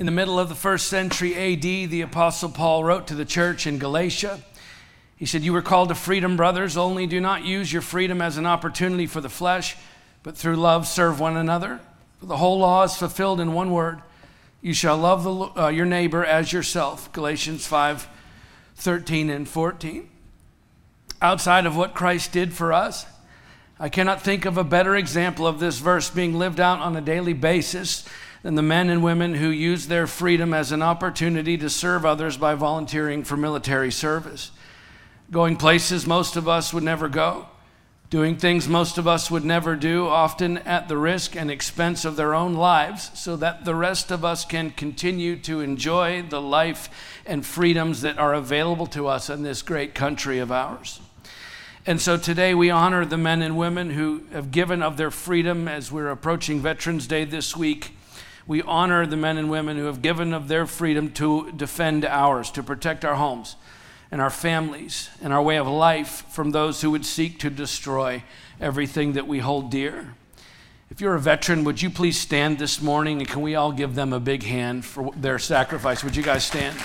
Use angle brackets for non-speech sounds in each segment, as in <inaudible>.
In the middle of the first century AD, the Apostle Paul wrote to the church in Galatia. He said, You were called to freedom, brothers, only do not use your freedom as an opportunity for the flesh, but through love serve one another. For the whole law is fulfilled in one word you shall love the, uh, your neighbor as yourself. Galatians 5 13 and 14. Outside of what Christ did for us, I cannot think of a better example of this verse being lived out on a daily basis than the men and women who use their freedom as an opportunity to serve others by volunteering for military service. Going places most of us would never go, doing things most of us would never do, often at the risk and expense of their own lives, so that the rest of us can continue to enjoy the life and freedoms that are available to us in this great country of ours. And so today we honor the men and women who have given of their freedom as we're approaching Veterans Day this week we honor the men and women who have given of their freedom to defend ours, to protect our homes and our families and our way of life from those who would seek to destroy everything that we hold dear. If you're a veteran, would you please stand this morning and can we all give them a big hand for their sacrifice? Would you guys stand?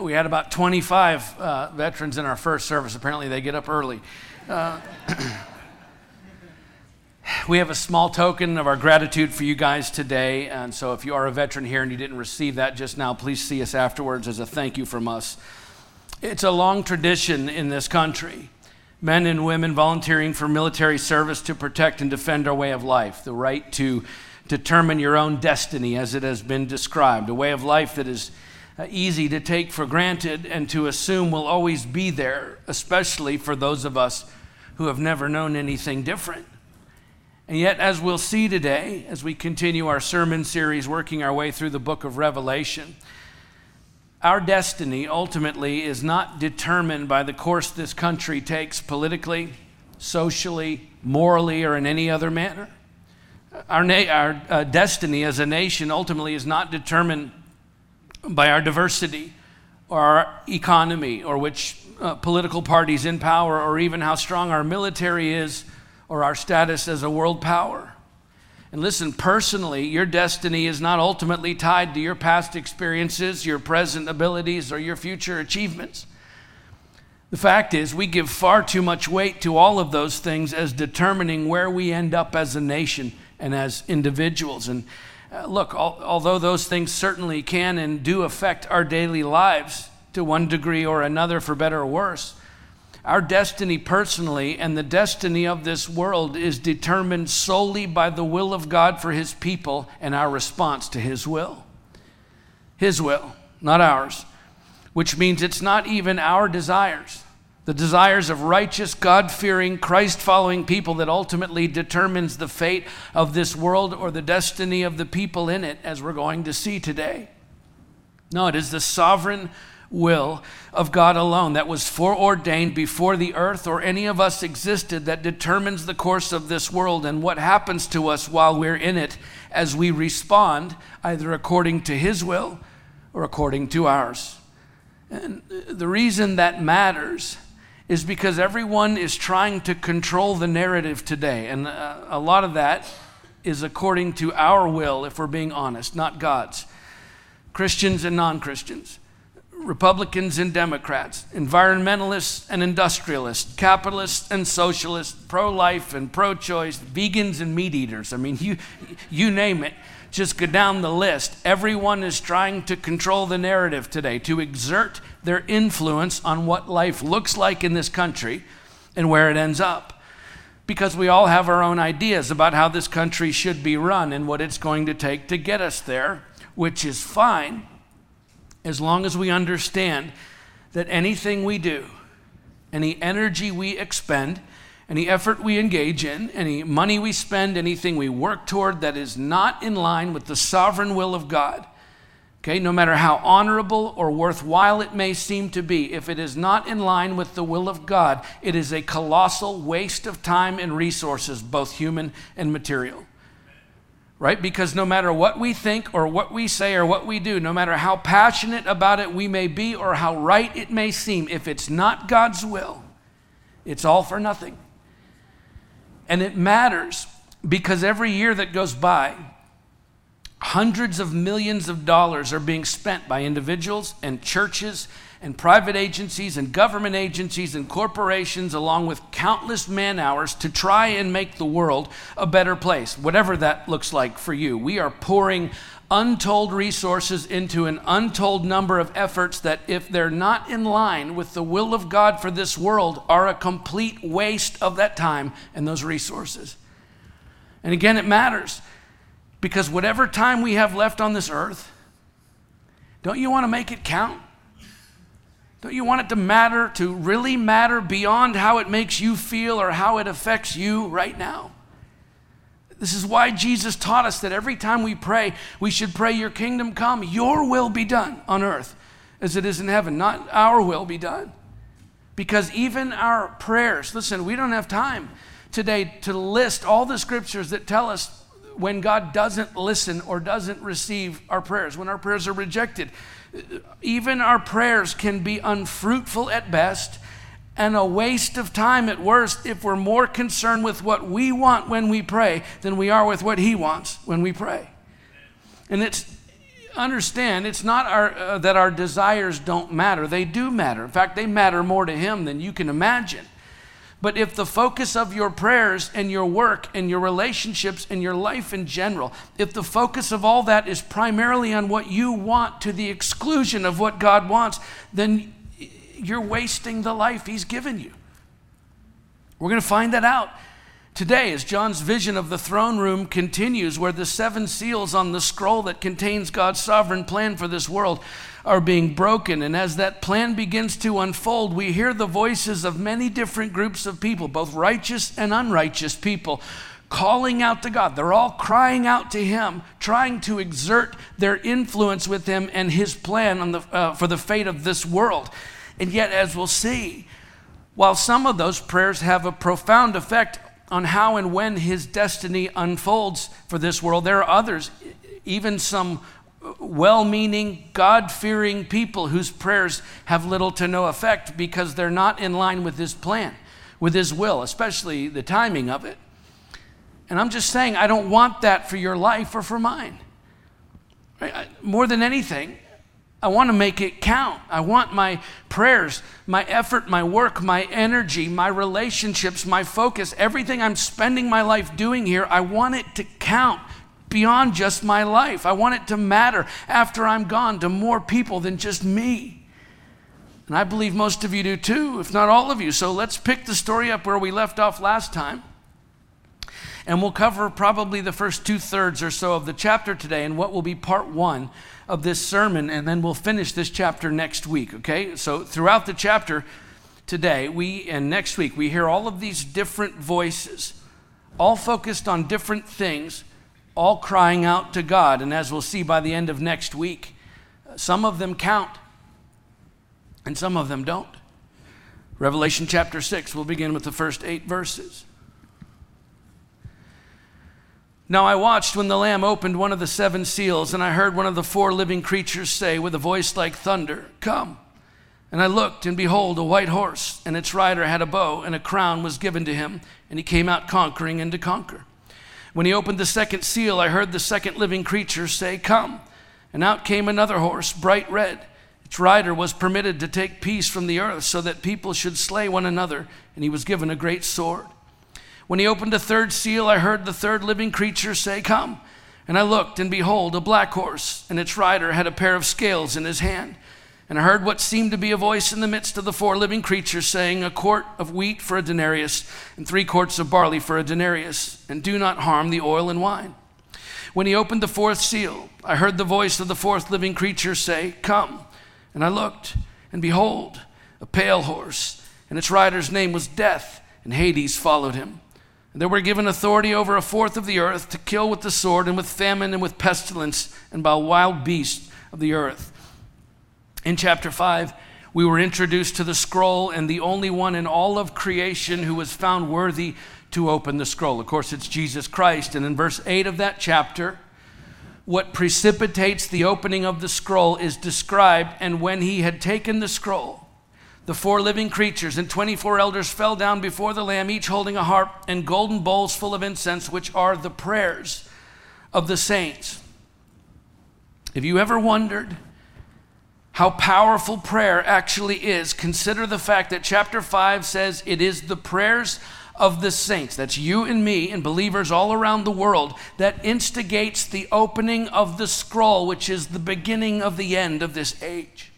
We had about 25 uh, veterans in our first service. Apparently, they get up early. Uh, <clears throat> we have a small token of our gratitude for you guys today. And so, if you are a veteran here and you didn't receive that just now, please see us afterwards as a thank you from us. It's a long tradition in this country men and women volunteering for military service to protect and defend our way of life, the right to determine your own destiny as it has been described, a way of life that is easy to take for granted and to assume will always be there, especially for those of us who have never known anything different. And yet, as we'll see today, as we continue our sermon series working our way through the book of Revelation, our destiny ultimately is not determined by the course this country takes politically, socially, morally, or in any other manner. Our, na- our uh, destiny as a nation ultimately is not determined by our diversity or our economy or which uh, political parties in power or even how strong our military is or our status as a world power. And listen, personally, your destiny is not ultimately tied to your past experiences, your present abilities, or your future achievements. The fact is, we give far too much weight to all of those things as determining where we end up as a nation and as individuals. And uh, look, al- although those things certainly can and do affect our daily lives to one degree or another, for better or worse, our destiny personally and the destiny of this world is determined solely by the will of God for His people and our response to His will. His will, not ours, which means it's not even our desires the desires of righteous, God fearing, Christ following people that ultimately determines the fate of this world or the destiny of the people in it, as we're going to see today. No, it is the sovereign will of God alone that was foreordained before the earth or any of us existed that determines the course of this world and what happens to us while we're in it as we respond either according to His will or according to ours. And the reason that matters is because everyone is trying to control the narrative today. And uh, a lot of that is according to our will, if we're being honest, not God's. Christians and non Christians, Republicans and Democrats, environmentalists and industrialists, capitalists and socialists, pro life and pro choice, vegans and meat eaters. I mean, you, you name it just go down the list. Everyone is trying to control the narrative today, to exert their influence on what life looks like in this country and where it ends up. Because we all have our own ideas about how this country should be run and what it's going to take to get us there, which is fine as long as we understand that anything we do, any energy we expend, any effort we engage in, any money we spend, anything we work toward that is not in line with the sovereign will of God, okay, no matter how honorable or worthwhile it may seem to be, if it is not in line with the will of God, it is a colossal waste of time and resources, both human and material. right? Because no matter what we think or what we say or what we do, no matter how passionate about it we may be or how right it may seem, if it's not God's will, it's all for nothing. And it matters because every year that goes by, hundreds of millions of dollars are being spent by individuals and churches and private agencies and government agencies and corporations, along with countless man hours, to try and make the world a better place, whatever that looks like for you. We are pouring untold resources into an untold number of efforts that, if they're not in line with the will of God for this world, are a complete waste of that time and those resources. And again, it matters because whatever time we have left on this earth, don't you want to make it count? Don't you want it to matter, to really matter beyond how it makes you feel or how it affects you right now? This is why Jesus taught us that every time we pray, we should pray, Your kingdom come, your will be done on earth as it is in heaven, not our will be done. Because even our prayers, listen, we don't have time today to list all the scriptures that tell us when God doesn't listen or doesn't receive our prayers, when our prayers are rejected. Even our prayers can be unfruitful at best and a waste of time at worst if we're more concerned with what we want when we pray than we are with what He wants when we pray. And it's understand it's not our, uh, that our desires don't matter. They do matter. In fact, they matter more to Him than you can imagine. But if the focus of your prayers and your work and your relationships and your life in general, if the focus of all that is primarily on what you want to the exclusion of what God wants, then you're wasting the life He's given you. We're going to find that out today as John's vision of the throne room continues, where the seven seals on the scroll that contains God's sovereign plan for this world are being broken. And as that plan begins to unfold, we hear the voices of many different groups of people, both righteous and unrighteous people, calling out to God. They're all crying out to Him, trying to exert their influence with Him and His plan the, uh, for the fate of this world. And yet, as we'll see, while some of those prayers have a profound effect on how and when His destiny unfolds for this world, there are others, even some well meaning, God fearing people whose prayers have little to no effect because they're not in line with His plan, with His will, especially the timing of it. And I'm just saying, I don't want that for your life or for mine. More than anything, I want to make it count. I want my prayers, my effort, my work, my energy, my relationships, my focus, everything I'm spending my life doing here, I want it to count beyond just my life. I want it to matter after I'm gone to more people than just me. And I believe most of you do too, if not all of you. So let's pick the story up where we left off last time. And we'll cover probably the first two thirds or so of the chapter today and what will be part one of this sermon. And then we'll finish this chapter next week, okay? So throughout the chapter today, we and next week, we hear all of these different voices, all focused on different things all crying out to God. And as we'll see by the end of next week, some of them count and some of them don't. Revelation chapter 6, we'll begin with the first eight verses. Now I watched when the Lamb opened one of the seven seals, and I heard one of the four living creatures say with a voice like thunder, Come. And I looked, and behold, a white horse, and its rider had a bow, and a crown was given to him, and he came out conquering and to conquer. When he opened the second seal, I heard the second living creature say, Come. And out came another horse, bright red. Its rider was permitted to take peace from the earth so that people should slay one another, and he was given a great sword. When he opened the third seal, I heard the third living creature say, Come. And I looked, and behold, a black horse, and its rider had a pair of scales in his hand. And I heard what seemed to be a voice in the midst of the four living creatures saying, A quart of wheat for a denarius, and three quarts of barley for a denarius, and do not harm the oil and wine. When he opened the fourth seal, I heard the voice of the fourth living creature say, Come. And I looked, and behold, a pale horse, and its rider's name was Death, and Hades followed him. They were given authority over a fourth of the earth to kill with the sword, and with famine, and with pestilence, and by wild beasts of the earth in chapter 5, we were introduced to the scroll and the only one in all of creation who was found worthy to open the scroll. Of course, it's Jesus Christ. And in verse 8 of that chapter, what precipitates the opening of the scroll is described. And when he had taken the scroll, the four living creatures and 24 elders fell down before the Lamb, each holding a harp and golden bowls full of incense, which are the prayers of the saints. Have you ever wondered how powerful prayer actually is, consider the fact that chapter 5 says it is the prayers of the saints, that's you and me and believers all around the world, that instigates the opening of the scroll, which is the beginning of the end of this age.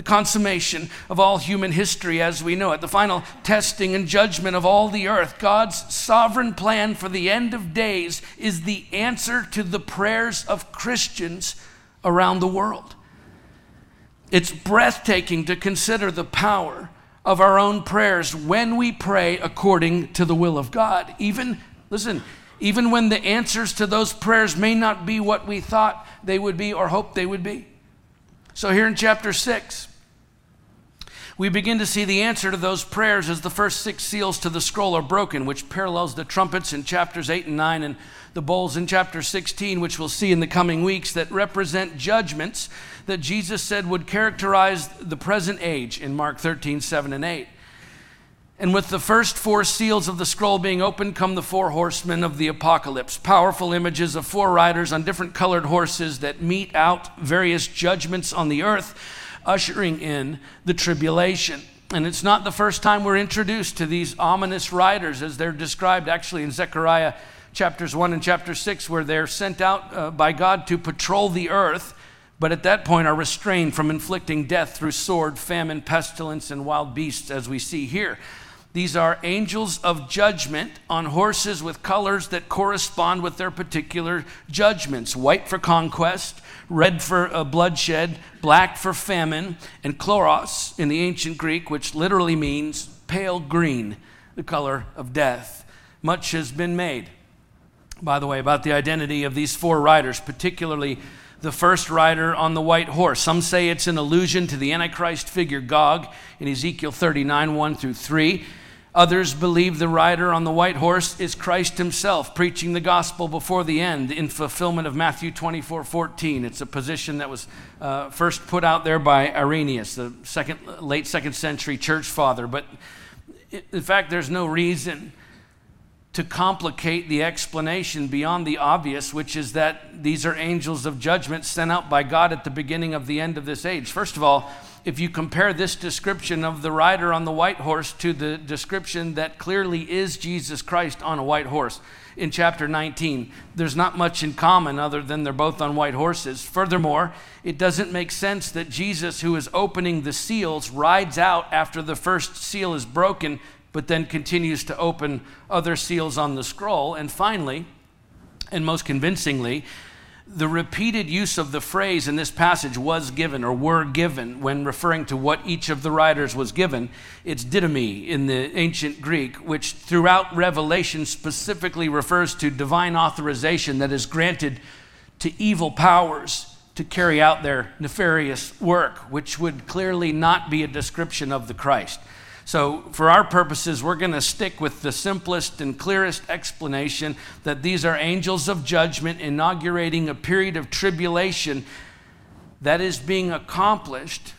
The consummation of all human history as we know it, the final testing and judgment of all the earth. God's sovereign plan for the end of days is the answer to the prayers of Christians around the world. It's breathtaking to consider the power of our own prayers when we pray according to the will of God. Even, listen, even when the answers to those prayers may not be what we thought they would be or hoped they would be. So, here in chapter 6, we begin to see the answer to those prayers as the first six seals to the scroll are broken, which parallels the trumpets in chapters 8 and 9 and the bowls in chapter 16, which we'll see in the coming weeks, that represent judgments that Jesus said would characterize the present age in Mark 13, 7 and 8. And with the first four seals of the scroll being opened, come the four horsemen of the apocalypse. Powerful images of four riders on different colored horses that mete out various judgments on the earth, ushering in the tribulation. And it's not the first time we're introduced to these ominous riders as they're described actually in Zechariah chapters 1 and chapter 6, where they're sent out uh, by God to patrol the earth, but at that point are restrained from inflicting death through sword, famine, pestilence, and wild beasts, as we see here. These are angels of judgment on horses with colors that correspond with their particular judgments white for conquest, red for uh, bloodshed, black for famine, and chloros in the ancient Greek, which literally means pale green, the color of death. Much has been made by the way, about the identity of these four riders, particularly the first rider on the white horse. Some say it's an allusion to the Antichrist figure Gog in Ezekiel 39 1 through 3. Others believe the rider on the white horse is Christ himself, preaching the gospel before the end in fulfillment of Matthew 24 14. It's a position that was uh, first put out there by Irenaeus, the second, late second century church father. But in fact, there's no reason to complicate the explanation beyond the obvious, which is that these are angels of judgment sent out by God at the beginning of the end of this age. First of all, if you compare this description of the rider on the white horse to the description that clearly is Jesus Christ on a white horse in chapter 19, there's not much in common other than they're both on white horses. Furthermore, it doesn't make sense that Jesus, who is opening the seals, rides out after the first seal is broken but then continues to open other seals on the scroll. And finally, and most convincingly, the repeated use of the phrase in this passage was given or were given when referring to what each of the riders was given. It's didomi in the ancient Greek, which throughout Revelation specifically refers to divine authorization that is granted to evil powers to carry out their nefarious work, which would clearly not be a description of the Christ. So, for our purposes, we're going to stick with the simplest and clearest explanation that these are angels of judgment inaugurating a period of tribulation that is being accomplished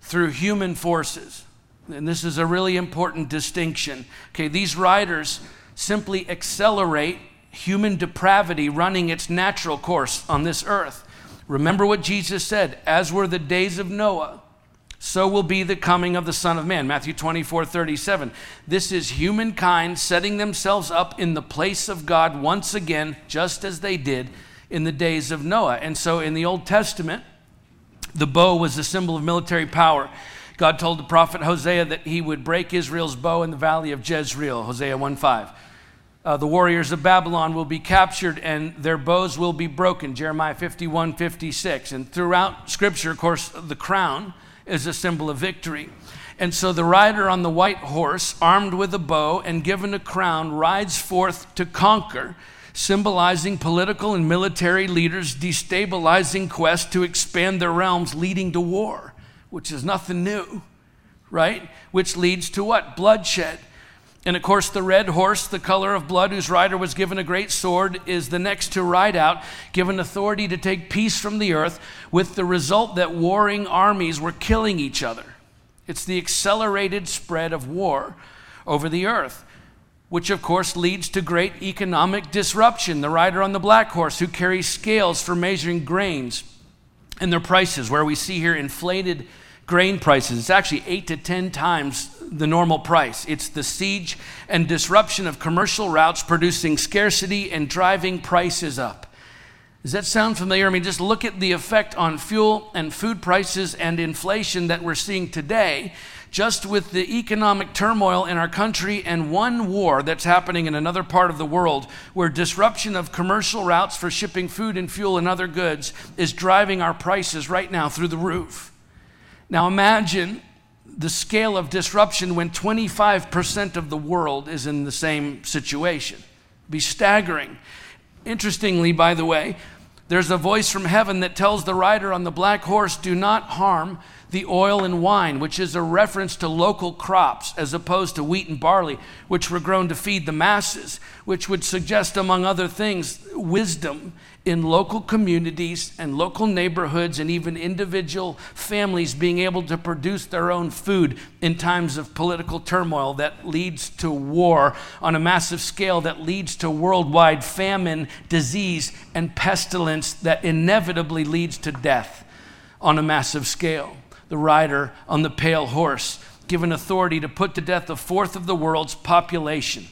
through human forces. And this is a really important distinction. Okay, these riders simply accelerate human depravity running its natural course on this earth. Remember what Jesus said, as were the days of Noah so will be the coming of the Son of Man. Matthew 24, 37. This is humankind setting themselves up in the place of God once again, just as they did in the days of Noah. And so in the Old Testament, the bow was a symbol of military power. God told the prophet Hosea that he would break Israel's bow in the valley of Jezreel, Hosea 1 5. Uh, the warriors of Babylon will be captured and their bows will be broken, Jeremiah 51 56. And throughout Scripture, of course, the crown is a symbol of victory. And so the rider on the white horse, armed with a bow and given a crown, rides forth to conquer, symbolizing political and military leaders' destabilizing quest to expand their realms, leading to war. which is nothing new, right? Which leads to what? Bloodshed. And of course, the red horse, the color of blood, whose rider was given a great sword, is the next to ride out, given authority to take peace from the earth, with the result that warring armies were killing each other. It's the accelerated spread of war over the earth, which of course leads to great economic disruption. The rider on the black horse, who carries scales for measuring grains and their prices, where we see here inflated grain prices. It's actually eight to 10 times the normal price. It's the siege and disruption of commercial routes producing scarcity and driving prices up. Does that sound familiar? I mean, just look at the effect on fuel and food prices and inflation that we're seeing today, just with the economic turmoil in our country and one war that's happening in another part of the world, where disruption of commercial routes for shipping food and fuel and other goods is driving our prices right now through the roof. Now imagine the scale of disruption when 25% of the world is in the same situation. It'd be staggering. Interestingly, by the way, there's a voice from heaven that tells the rider on the black horse, Do not harm the oil and wine, which is a reference to local crops as opposed to wheat and barley, which were grown to feed the masses, which would suggest, among other things, wisdom in local communities and local neighborhoods and even individual families being able to produce their own food in times of political turmoil that leads to war on a massive scale, that leads to worldwide famine, disease, and pestilence that inevitably leads to death on a massive scale. The rider on the pale horse, given authority to put to death a fourth of the world's population.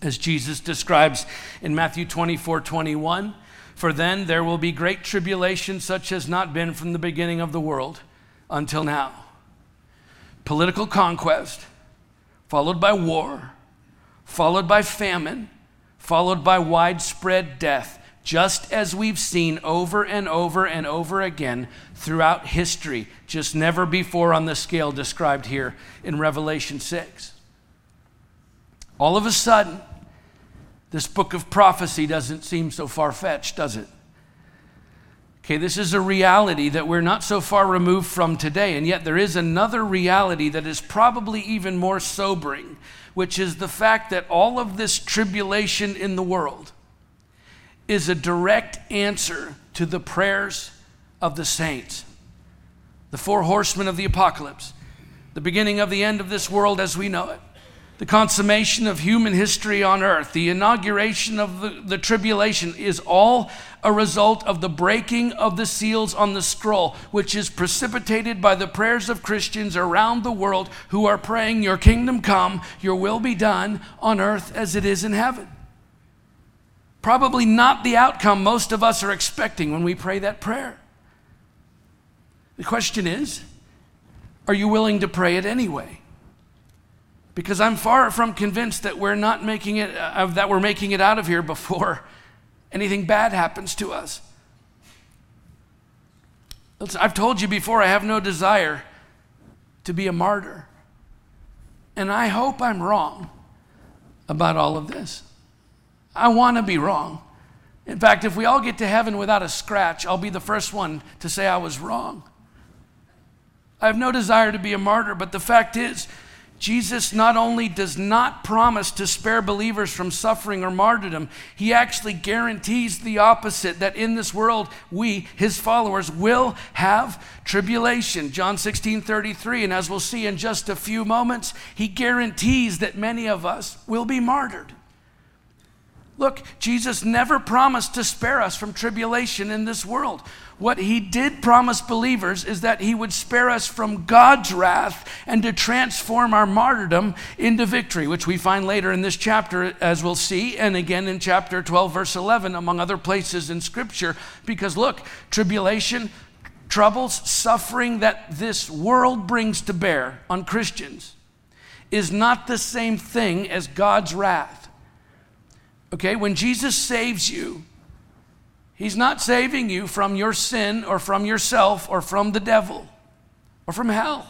As Jesus describes in Matthew 24 21, for then there will be great tribulation, such as not been from the beginning of the world until now. Political conquest, followed by war, followed by famine, followed by widespread death, just as we've seen over and over and over again throughout history, just never before on the scale described here in Revelation 6. All of a sudden, this book of prophecy doesn't seem so far fetched, does it? Okay, this is a reality that we're not so far removed from today, and yet there is another reality that is probably even more sobering, which is the fact that all of this tribulation in the world is a direct answer to the prayers of the saints, the four horsemen of the apocalypse, the beginning of the end of this world as we know it the consummation of human history on earth, the inauguration of the, the, tribulation is all a result of the breaking of the seals on the scroll, which is precipitated by the prayers of Christians around the world who are praying, Your kingdom come, your will be done on earth as it is in heaven. Probably not the outcome most of us are expecting when we pray that prayer. The question is, are you willing to pray it anyway? because I'm far from convinced that we're not making it uh, that we're making it out of here before <laughs> anything bad happens to us. I've told you before I have no desire to be a martyr. And I hope I'm wrong about all of this. I want to be wrong. In fact, if we all get to heaven without a scratch, I'll be the first one to say I was wrong. I have no desire to be a martyr, but the fact is, Jesus not only does not promise to spare believers from suffering or martyrdom, he actually guarantees the opposite that in this world, we, his followers, will have tribulation. John 16 33. And as we'll see in just a few moments, he guarantees that many of us will be martyred. Look, Jesus never promised to spare us from tribulation in this world. What he did promise believers is that he would spare us from God's wrath and to transform our martyrdom into victory, which we find later in this chapter, as we'll see, and again in chapter 12, verse 11, among other places in Scripture. Because look, tribulation, troubles, suffering that this world brings to bear on Christians is not the same thing as God's wrath. Okay, when Jesus saves you, He's not saving you from your sin or from yourself or from the devil or from hell.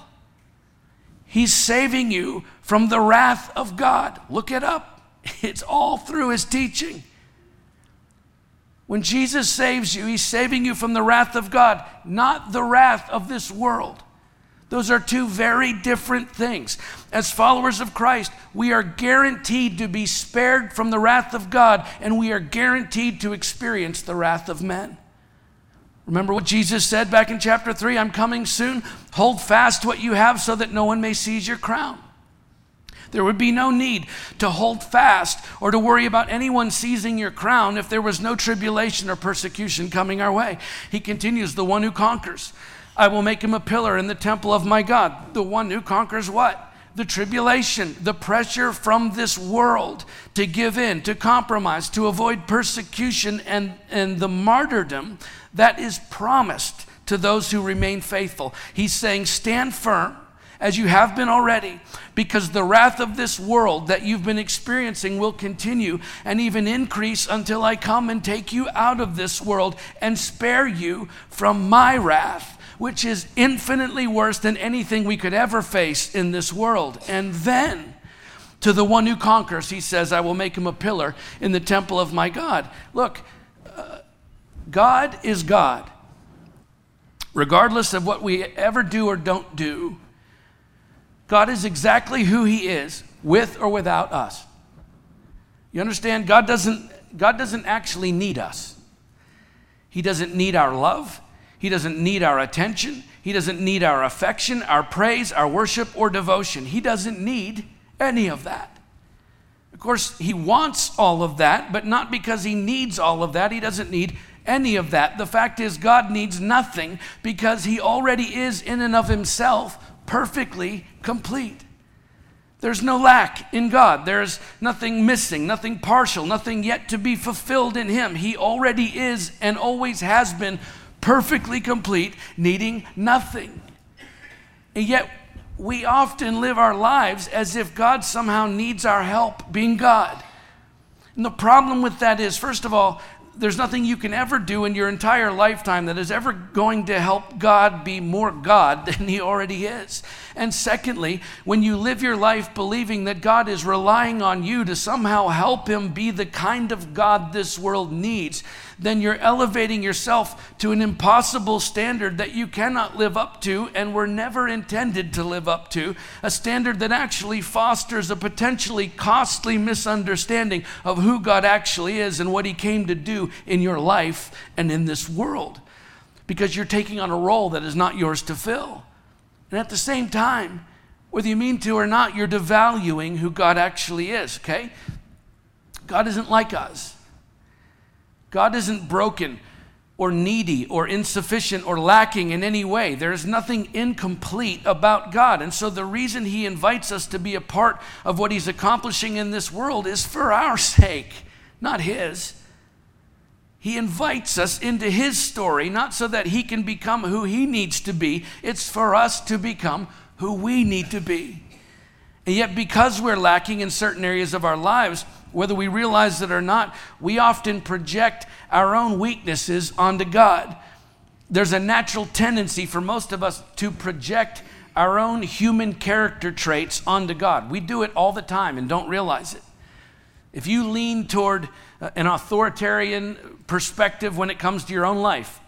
He's saving you from the wrath of God. Look it up, <laughs> it's all through His teaching. When Jesus saves you, He's saving you from the wrath of God, not the wrath of this world. Those are two very different things. As followers of Christ, we are guaranteed to be spared from the wrath of God, and we are guaranteed to experience the wrath of men. Remember what Jesus said back in chapter 3 I'm coming soon. Hold fast what you have so that no one may seize your crown. There would be no need to hold fast or to worry about anyone seizing your crown if there was no tribulation or persecution coming our way. He continues, the one who conquers. I will make him a pillar in the temple of my God. The one who conquers what? The tribulation, the pressure from this world to give in, to compromise, to avoid persecution and, and the martyrdom that is promised to those who remain faithful. He's saying, Stand firm as you have been already, because the wrath of this world that you've been experiencing will continue and even increase until I come and take you out of this world and spare you from my wrath, which is infinitely worse than anything we could ever face in this world. And then, to the one who conquers, he says, I will make him a pillar in the temple of my God. Look, uh, God is God. Regardless of what we ever do or don't do, God is exactly who He is, with or without us. You understand? God doesn't, God doesn't actually need us. He doesn't need our love. He doesn't need our attention. He doesn't need our affection, our praise, our worship, or devotion. He doesn't need any of that. Of course, He wants all of that, but not because He needs all of that. He doesn't need any of that. The fact is, God needs nothing because He already is, in and of Himself, perfectly complete. There's no lack in God. There's nothing missing, nothing partial, nothing yet to be fulfilled in Him. He already is and always has been perfectly complete, needing nothing. And yet, we often live our lives as if God somehow needs our help being God. And the problem with that is, first of all, there's nothing you can ever do in your entire lifetime that is ever going to help God be more God <laughs> than He already is. And secondly, when you live your life believing that God is relying on you to somehow help Him be the kind of God this world needs, then you're elevating yourself to an impossible standard that you cannot live up to and were never intended to live up to, a standard that actually fosters a potentially costly misunderstanding of who God actually is and what He came to do in your life and in this world. Because you're taking on a role that is not yours to fill. And at the same time, whether you mean to or not, you're devaluing who God actually is, okay? God isn't like us. God isn't broken or needy or insufficient or lacking in any way. There is nothing incomplete about God. And so the reason He invites us to be a part of what He's accomplishing in this world is for our sake, not His. He invites us into His story, not so that He can become who He needs to be, it's for us to become who we need to be. And yet, because we're lacking in certain areas of our lives, whether we realize it or not, we often project our own weaknesses onto God. There's a natural tendency for most of us to project our own human character traits onto God. We do it all the time and don't realize it. If you lean toward uh, an authoritarian perspective when it comes to your own life,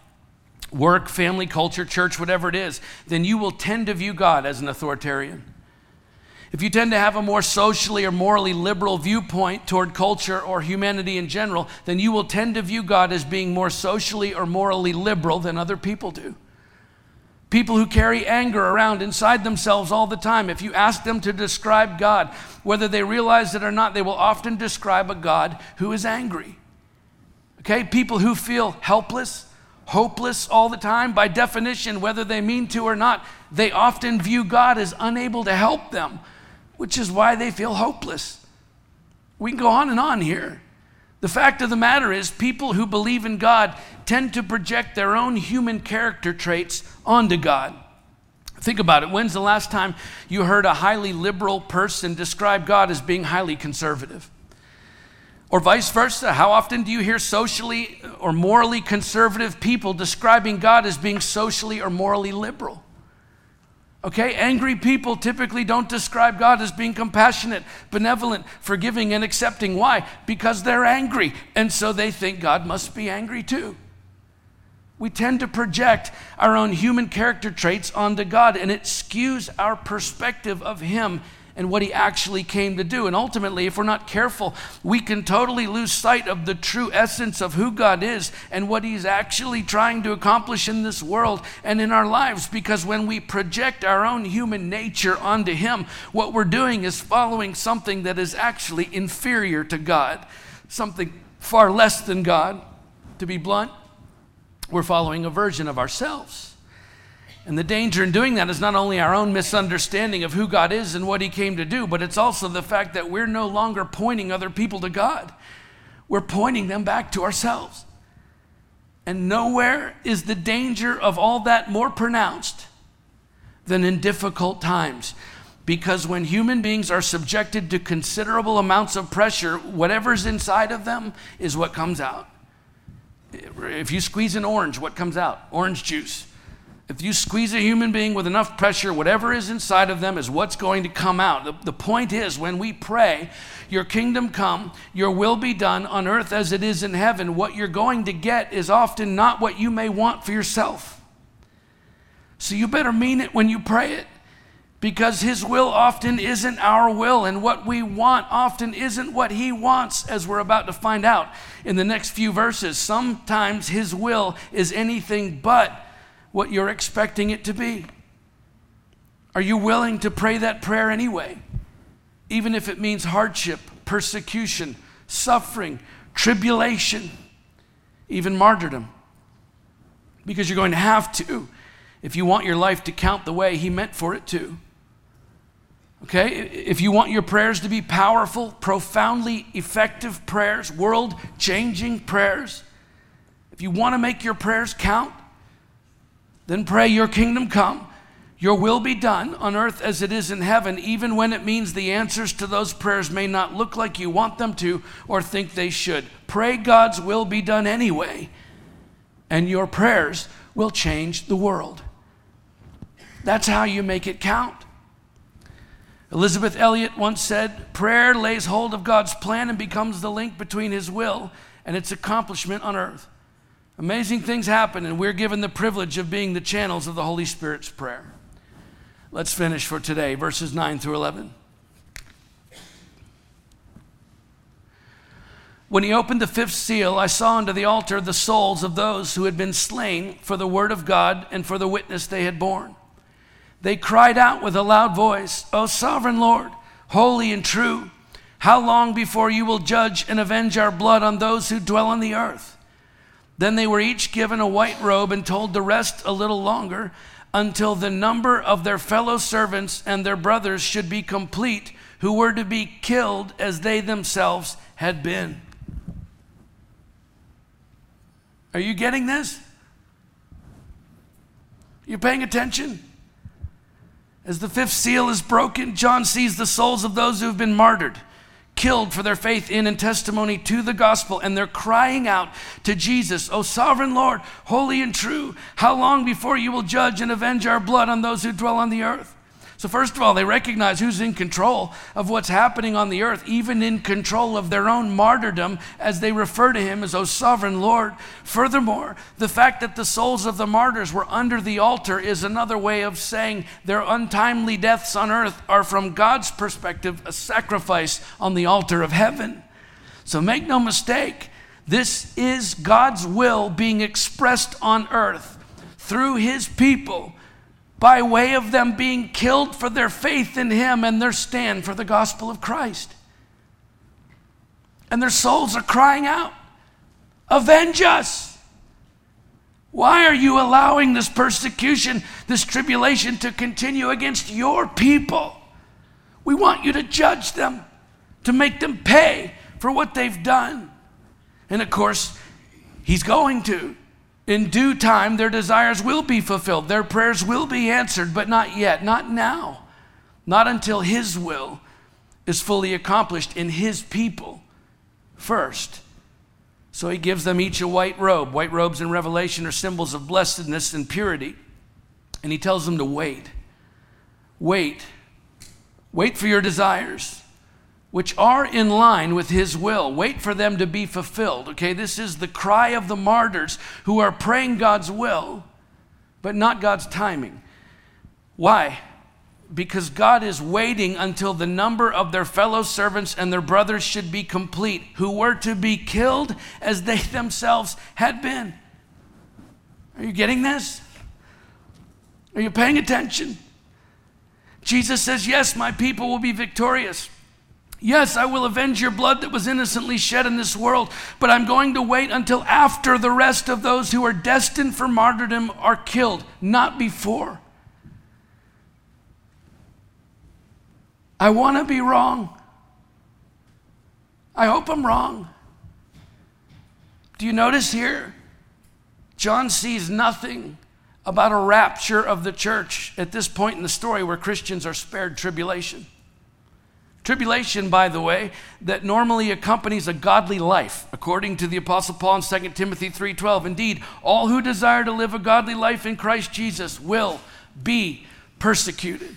work, family, culture, church, whatever it is, then you will tend to view God as an authoritarian. If you tend to have a more socially or morally liberal viewpoint toward culture or humanity in general, then you will tend to view God as being more socially or morally liberal than other people do. People who carry anger around inside themselves all the time, if you ask them to describe God, whether they realize it or not, they will often describe a God who is angry. Okay? People who feel helpless, hopeless all the time, by definition, whether they mean to or not, they often view God as unable to help them which is why they feel hopeless. We can go on and on here. The fact of the matter is, people who believe in God tend to project their own human character traits onto God. Think about it. When's the last time you heard a highly liberal person describe God as being highly conservative? Or vice versa. How often do you hear socially or morally conservative people describing God as being socially or morally liberal? Okay, angry people typically don't describe God as being compassionate, benevolent, forgiving, and accepting. Why? Because they're angry, and so they think God must be angry too. We tend to project our own human character traits onto God, and it skews our perspective of Him and what he actually came to do. And ultimately, if we're not careful, we can totally lose sight of the true essence of who God is and what he's actually trying to accomplish in this world and in our lives. Because when we project our own human nature onto him, what we're doing is following something that is actually inferior to God, something far less than God. To be blunt, we're following a version of ourselves. And the danger in doing that is not only our own misunderstanding of who God is and what He came to do, but it's also the fact that we're no longer pointing other people to God. We're pointing them back to ourselves. And nowhere is the danger of all that more pronounced than in difficult times. Because when human beings are subjected to considerable amounts of pressure, whatever's inside of them is what comes out. If you squeeze an orange, what comes out? Orange juice. If you squeeze a human being with enough pressure, whatever is inside of them is what's going to come out. The, the, point is, when we pray, Your kingdom come, Your will be done on earth as it is in heaven, what you're going to get is often not what you may want for yourself. So you better mean it when you pray it because His will often isn't our will, and what we want often isn't what He wants, as we're about to find out in the next few verses. Sometimes His will is anything but what you're expecting it to be? Are you willing to pray that prayer anyway? Even if it means hardship, persecution, suffering, tribulation, even martyrdom. Because you're going to have to if you want your life to count the way He meant for it to. Okay? If you want your prayers to be powerful, profoundly effective prayers, world changing prayers, if you want to make your prayers count, then pray, Your kingdom come, Your will be done on earth as it is in heaven, even when it means the answers to those prayers may not look like you want them to or think they should. Pray God's will be done anyway, and your prayers will change the world. That's how you make it count. Elisabeth Elliot once said, Prayer lays hold of God's plan and becomes the link between His will and its accomplishment on earth. Amazing things happen, and we're given the privilege of being the channels of the Holy Spirit's prayer. Let's finish for today, verses 9 through 11. When he opened the fifth seal, I saw under the altar the souls of those who had been slain for the word of God and for the witness they had borne. They cried out with a loud voice, O sovereign Lord, holy and true, how long before you will judge and avenge our blood on those who dwell on the earth? Then they were each given a white robe and told to rest a little longer until the number of their fellow servants and their brothers should be complete, who were to be killed as they themselves had been. Are you getting this? You paying attention? As the fifth seal is broken, John sees the souls of those who have been martyred killed for their faith in and testimony to the gospel, and they're crying out to Jesus, O sovereign Lord, holy and true, how long before you will judge and avenge our blood on those who dwell on the earth? So, first of all, they recognize who's in control of what's happening on the earth, even in control of their own martyrdom, as they refer to him as, O sovereign Lord. Furthermore, the fact that the souls of the martyrs were under the altar is another way of saying their untimely deaths on earth are, from God's perspective, a sacrifice on the altar of heaven. So, make no mistake, this is God's will being expressed on earth through his people by way of them being killed for their faith in Him and their stand for the gospel of Christ. And their souls are crying out, Avenge us! Why are you allowing this persecution, this tribulation to continue against your people? We want you to judge them, to make them pay for what they've done. And of course, He's going to. In due time, their desires will be fulfilled, their prayers will be answered, but not yet, not now, not until His will is fully accomplished in His people first. So He gives them each a white robe. White robes in Revelation are symbols of blessedness and purity. And He tells them to wait. Wait. Wait for your desires. Which are in line with his will. Wait for them to be fulfilled. Okay, this is the cry of the martyrs who are praying God's will, but not God's timing. Why? Because God is waiting until the number of their fellow servants and their brothers should be complete, who were to be killed as they <laughs> themselves had been. Are you getting this? Are you paying attention? Jesus says, Yes, my people will be victorious. Yes, I will avenge your blood that was innocently shed in this world, but I'm going to wait until after the rest of those who are destined for martyrdom are killed, not before. I want to be wrong. I hope I'm wrong. Do you notice here? John sees nothing about a rapture of the church at this point in the story where Christians are spared tribulation. Tribulation, by the way, that normally accompanies a godly life, according to the apostle Paul in 2 Timothy 3:12. Indeed, all who desire to live a godly life in Christ Jesus will be persecuted.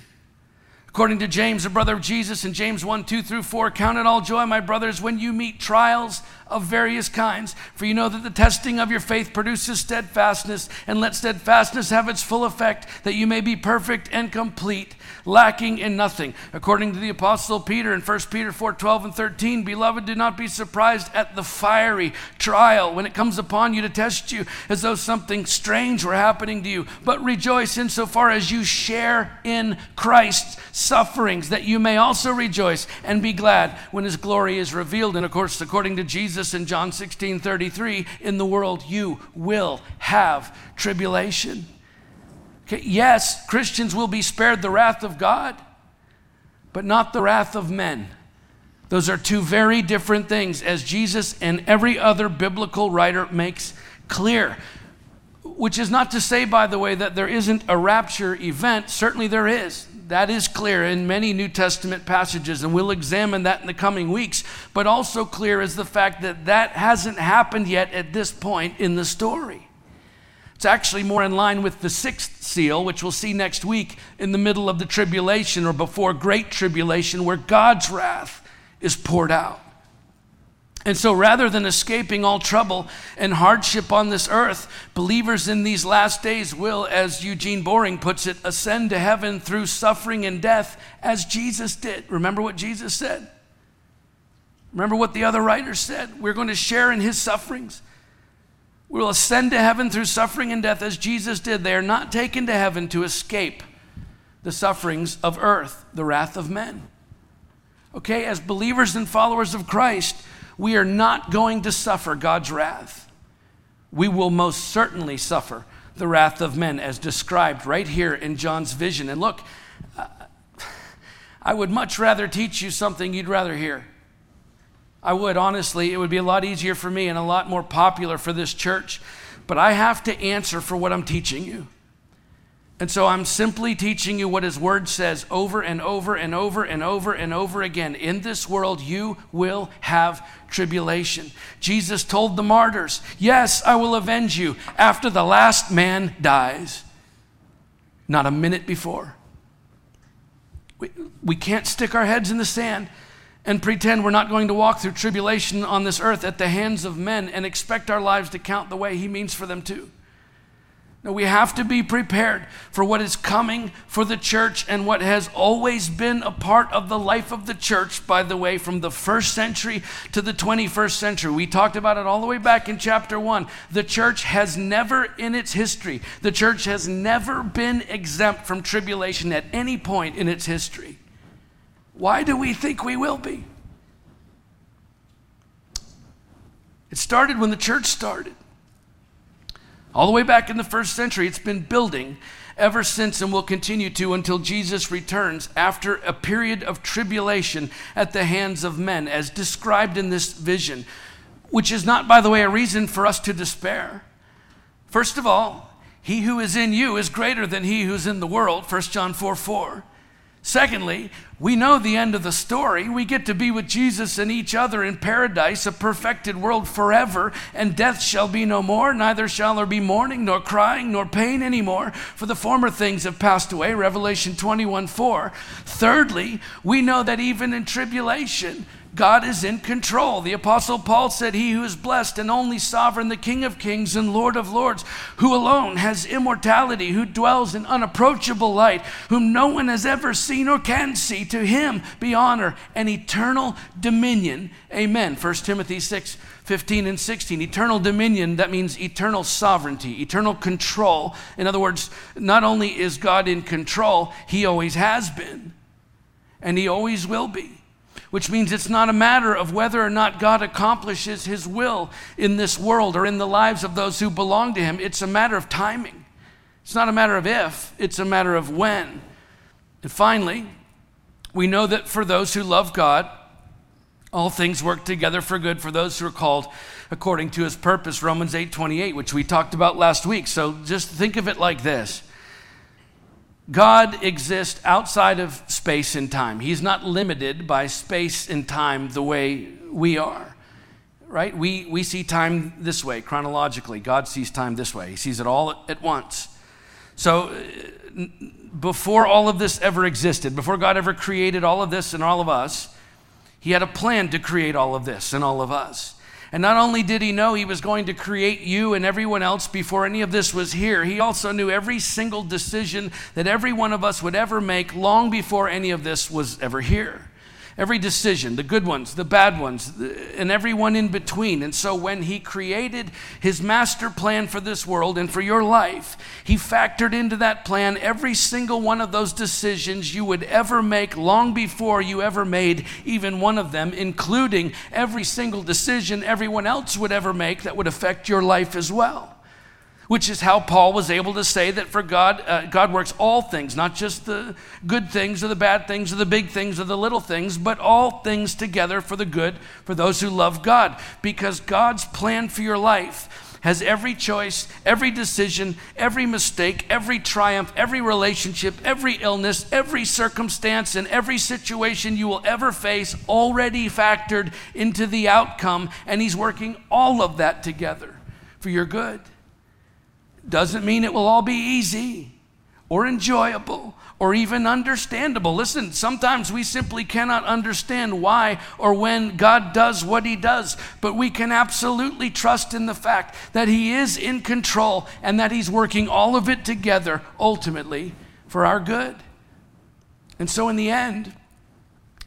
According to James, a brother of Jesus, in James 1 2 through 4, count it all joy, my brothers, when you meet trials of various kinds. For you know that the testing of your faith produces steadfastness, and let steadfastness have its full effect, that you may be perfect and complete, lacking in nothing. According to the apostle Peter in 1 Peter 4 12 and 13, beloved, do not be surprised at the fiery trial when it comes upon you to test you as though something strange were happening to you, but rejoice insofar as you share in Christ's sufferings, that you may also rejoice and be glad when his glory is revealed. And of course, according to Jesus in John 16 33, in the world you will have tribulation. Okay, yes, Christians will be spared the wrath of God, but not the wrath of men. Those are two very different things, as Jesus and every other biblical writer makes clear. Which is not to say, by the way, that there isn't a rapture event. Certainly there is. That is clear in many New Testament passages, and we'll examine that in the coming weeks. But also clear is the fact that that hasn't happened yet at this point in the story. It's actually more in line with the sixth seal, which we'll see next week in the middle of the tribulation or before great tribulation, where God's wrath is poured out. And so, rather than escaping all trouble and hardship on this earth, believers in these last days will, as Eugene Boring puts it, ascend to heaven through suffering and death as Jesus did. Remember what Jesus said? Remember what the other writers said? We're going to share in his sufferings. We will ascend to heaven through suffering and death as Jesus did. They are not taken to heaven to escape the sufferings of earth, the wrath of men. Okay, as believers and followers of Christ, we are not going to suffer God's wrath. We will most certainly suffer the wrath of men, as described right here in John's vision. And look, I would much rather teach you something you'd rather hear. I would, honestly. It would be a lot easier for me and a lot more popular for this church. But I have to answer for what I'm teaching you. And so I'm simply teaching you what his word says over and over and over and over and over again. In this world, you will have tribulation. Jesus told the martyrs, Yes, I will avenge you after the last man dies. Not a minute before. We, we can't stick our heads in the sand and pretend we're not going to walk through tribulation on this earth at the hands of men and expect our lives to count the way he means for them to. No, we have to be prepared for what is coming for the church and what has always been a part of the life of the church, by the way, from the first century to the 21st century. We talked about it all the way back in chapter one. The church has never, in its history, the church has never been exempt from tribulation at any point in its history. Why do we think we will be? It started when the church started. All the way back in the first century, it's been building ever since and will continue to until Jesus returns after a period of tribulation at the hands of men, as described in this vision, which is not, by the way, a reason for us to despair. First of all, he who is in you is greater than he who's in the world, 1 John 4 4. Secondly, we know the end of the story. We get to be with Jesus and each other in paradise, a perfected world forever, and death shall be no more, neither shall there be mourning, nor crying, nor pain anymore, for the former things have passed away. Revelation 21 4. Thirdly, we know that even in tribulation, God is in control. The Apostle Paul said, He who is blessed and only sovereign, the King of kings and Lord of lords, who alone has immortality, who dwells in unapproachable light, whom no one has ever seen or can see, to him be honor and eternal dominion. Amen. 1 Timothy 6 15 and 16. Eternal dominion, that means eternal sovereignty, eternal control. In other words, not only is God in control, He always has been, and He always will be which means it's not a matter of whether or not God accomplishes his will in this world or in the lives of those who belong to him. It's a matter of timing. It's not a matter of if, it's a matter of when. And finally, we know that for those who love God, all things work together for good for those who are called according to his purpose romans 8:28 which we talked about last week so just think of it like this God exists outside of space and time. He's not limited by space and time the way we are. Right? We, we see time this way, chronologically. God sees time this way. He sees it all at once. So, uh, before all of this ever existed, before God ever created all of this and all of us, He had a plan to create all of this and all of us. And not only did he know he was going to create you and everyone else before any of this was here, he also knew every single decision that every one of us would ever make long before any of this was ever here every decision, the good ones, the bad ones, and everyone in between. And so when he created his master plan for this world and for your life, he factored into that plan every single one of those decisions you would ever make long before you ever made even one of them, including every single decision everyone else would ever make that would affect your life as well which is how Paul was able to say that for God, uh, God works all things, not just the good things or the bad things or the big things or the little things, but all things together for the good for those who love God. Because God's plan for your life has every choice, every decision, every mistake, every triumph, every relationship, every illness, every circumstance, and every situation you will ever face already factored into the outcome. And He's working all of that together for your good. Doesn't mean it will all be easy or enjoyable or even understandable. Listen, sometimes we simply cannot understand why or when God does what He does, but we can absolutely trust in the fact that He is in control and that He's working all of it together ultimately for our good. And so, in the end,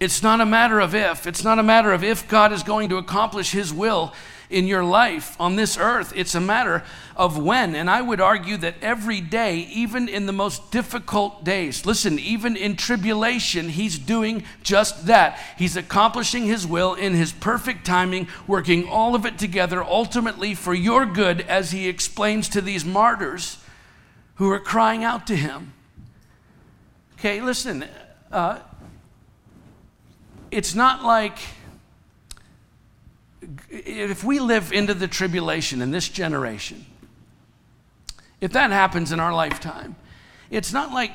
it's not a matter of if, it's not a matter of if God is going to accomplish His will in your life on this earth. It's a matter of when. And I would argue that every day, even in the most difficult days, listen, even in tribulation, He's doing just that. He's accomplishing His will in His perfect timing, working all of it together ultimately for your good, as He explains to these martyrs who are crying out to Him. Okay, listen, uh, it's not like if we live into the tribulation in this generation, if that happens in our lifetime, it's not like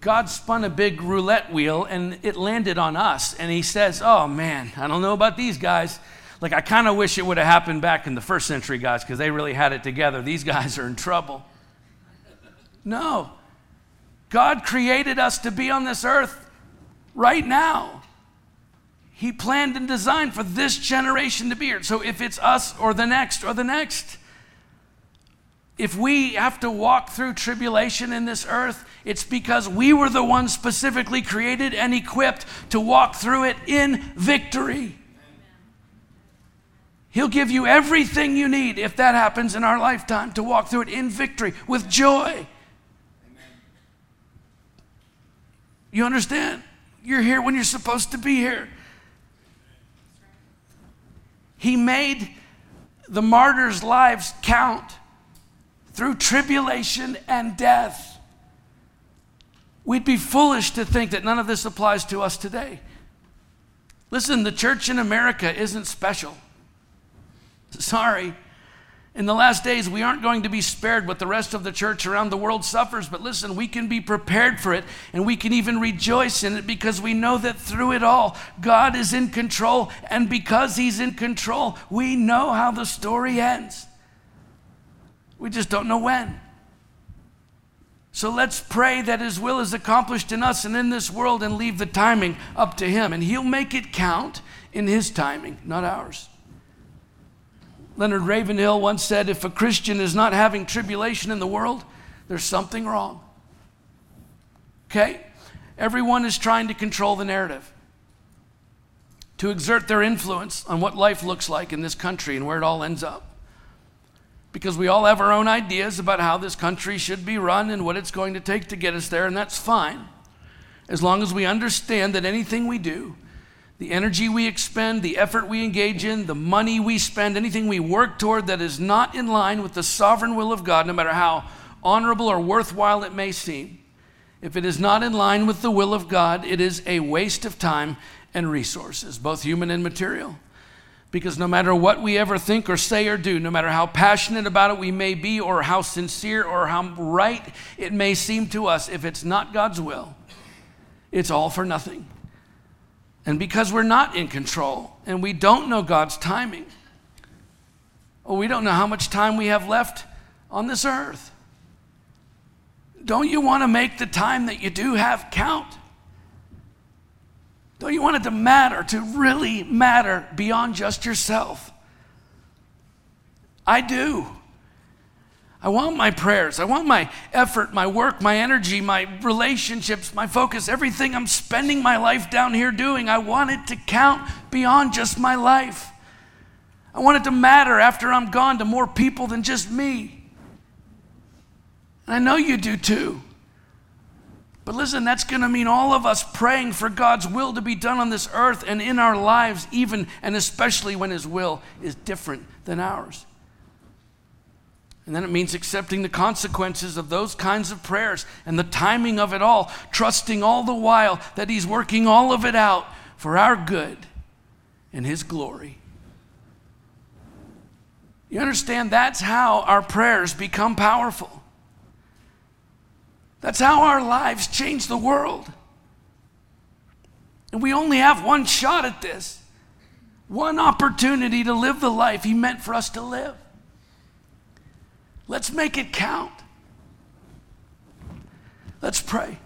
God spun a big roulette wheel and it landed on us and he says, Oh man, I don't know about these guys. Like, I kind of wish it would have happened back in the first century, guys, because they really had it together. These guys are in trouble. No. God created us to be on this earth right now. He planned and designed for this generation to be here. So if it's us or the next or the next, if we have to walk through tribulation in this earth, it's because we were the ones specifically created and equipped to walk through it in victory. He'll give you everything you need if that happens in our lifetime to walk through it in victory with joy. You understand? You're here when you're supposed to be here. He made the martyrs' lives count through tribulation and death. We'd be foolish to think that none of this applies to us today. Listen, the church in America isn't special. Sorry. In the last days, we aren't going to be spared what the rest of the church around the world suffers, but listen, we can be prepared for it and we can even rejoice in it because we know that through it all, God is in control. And because He's in control, we know how the story ends. We just don't know when. So let's pray that His will is accomplished in us and in this world and leave the timing up to Him. And He'll make it count in His timing, not ours. Leonard Ravenhill once said if a Christian is not having tribulation in the world, there's something wrong. Okay? Everyone is trying to control the narrative, to exert their influence on what life looks like in this country and where it all ends up. Because we all have our own ideas about how this country should be run and what it's going to take to get us there, and that's fine. As long as we understand that anything we do the energy we expend, the effort we engage in, the money we spend, anything we work toward that is not in line with the sovereign will of God, no matter how honorable or worthwhile it may seem, if it is not in line with the will of God, it is a waste of time and resources, both human and material. Because no matter what we ever think or say or do, no matter how passionate about it we may be, or how sincere or how right it may seem to us, if it's not God's will, it's all for nothing. And because we're not in control and we don't know God's timing, or we don't know how much time we have left on this earth. Don't you want to make the time that you do have count? Don't you want it to matter, to really matter beyond just yourself? I do. I want my prayers. I want my effort, my work, my energy, my relationships, my focus, everything I'm spending my life down here doing. I want it to count beyond just my life. I want it to matter after I'm gone to more people than just me. And I know you do too. But listen, that's going to mean all of us praying for God's will to be done on this earth and in our lives, even and especially when His will is different than ours. And then it means accepting the consequences of those kinds of prayers and the timing of it all, trusting all the while that He's working all of it out for our good and His glory. You understand? That's how our prayers become powerful. That's how our lives change the world. And we only have one shot at this, one opportunity to live the life He meant for us to live. Let's make it count. Let's pray.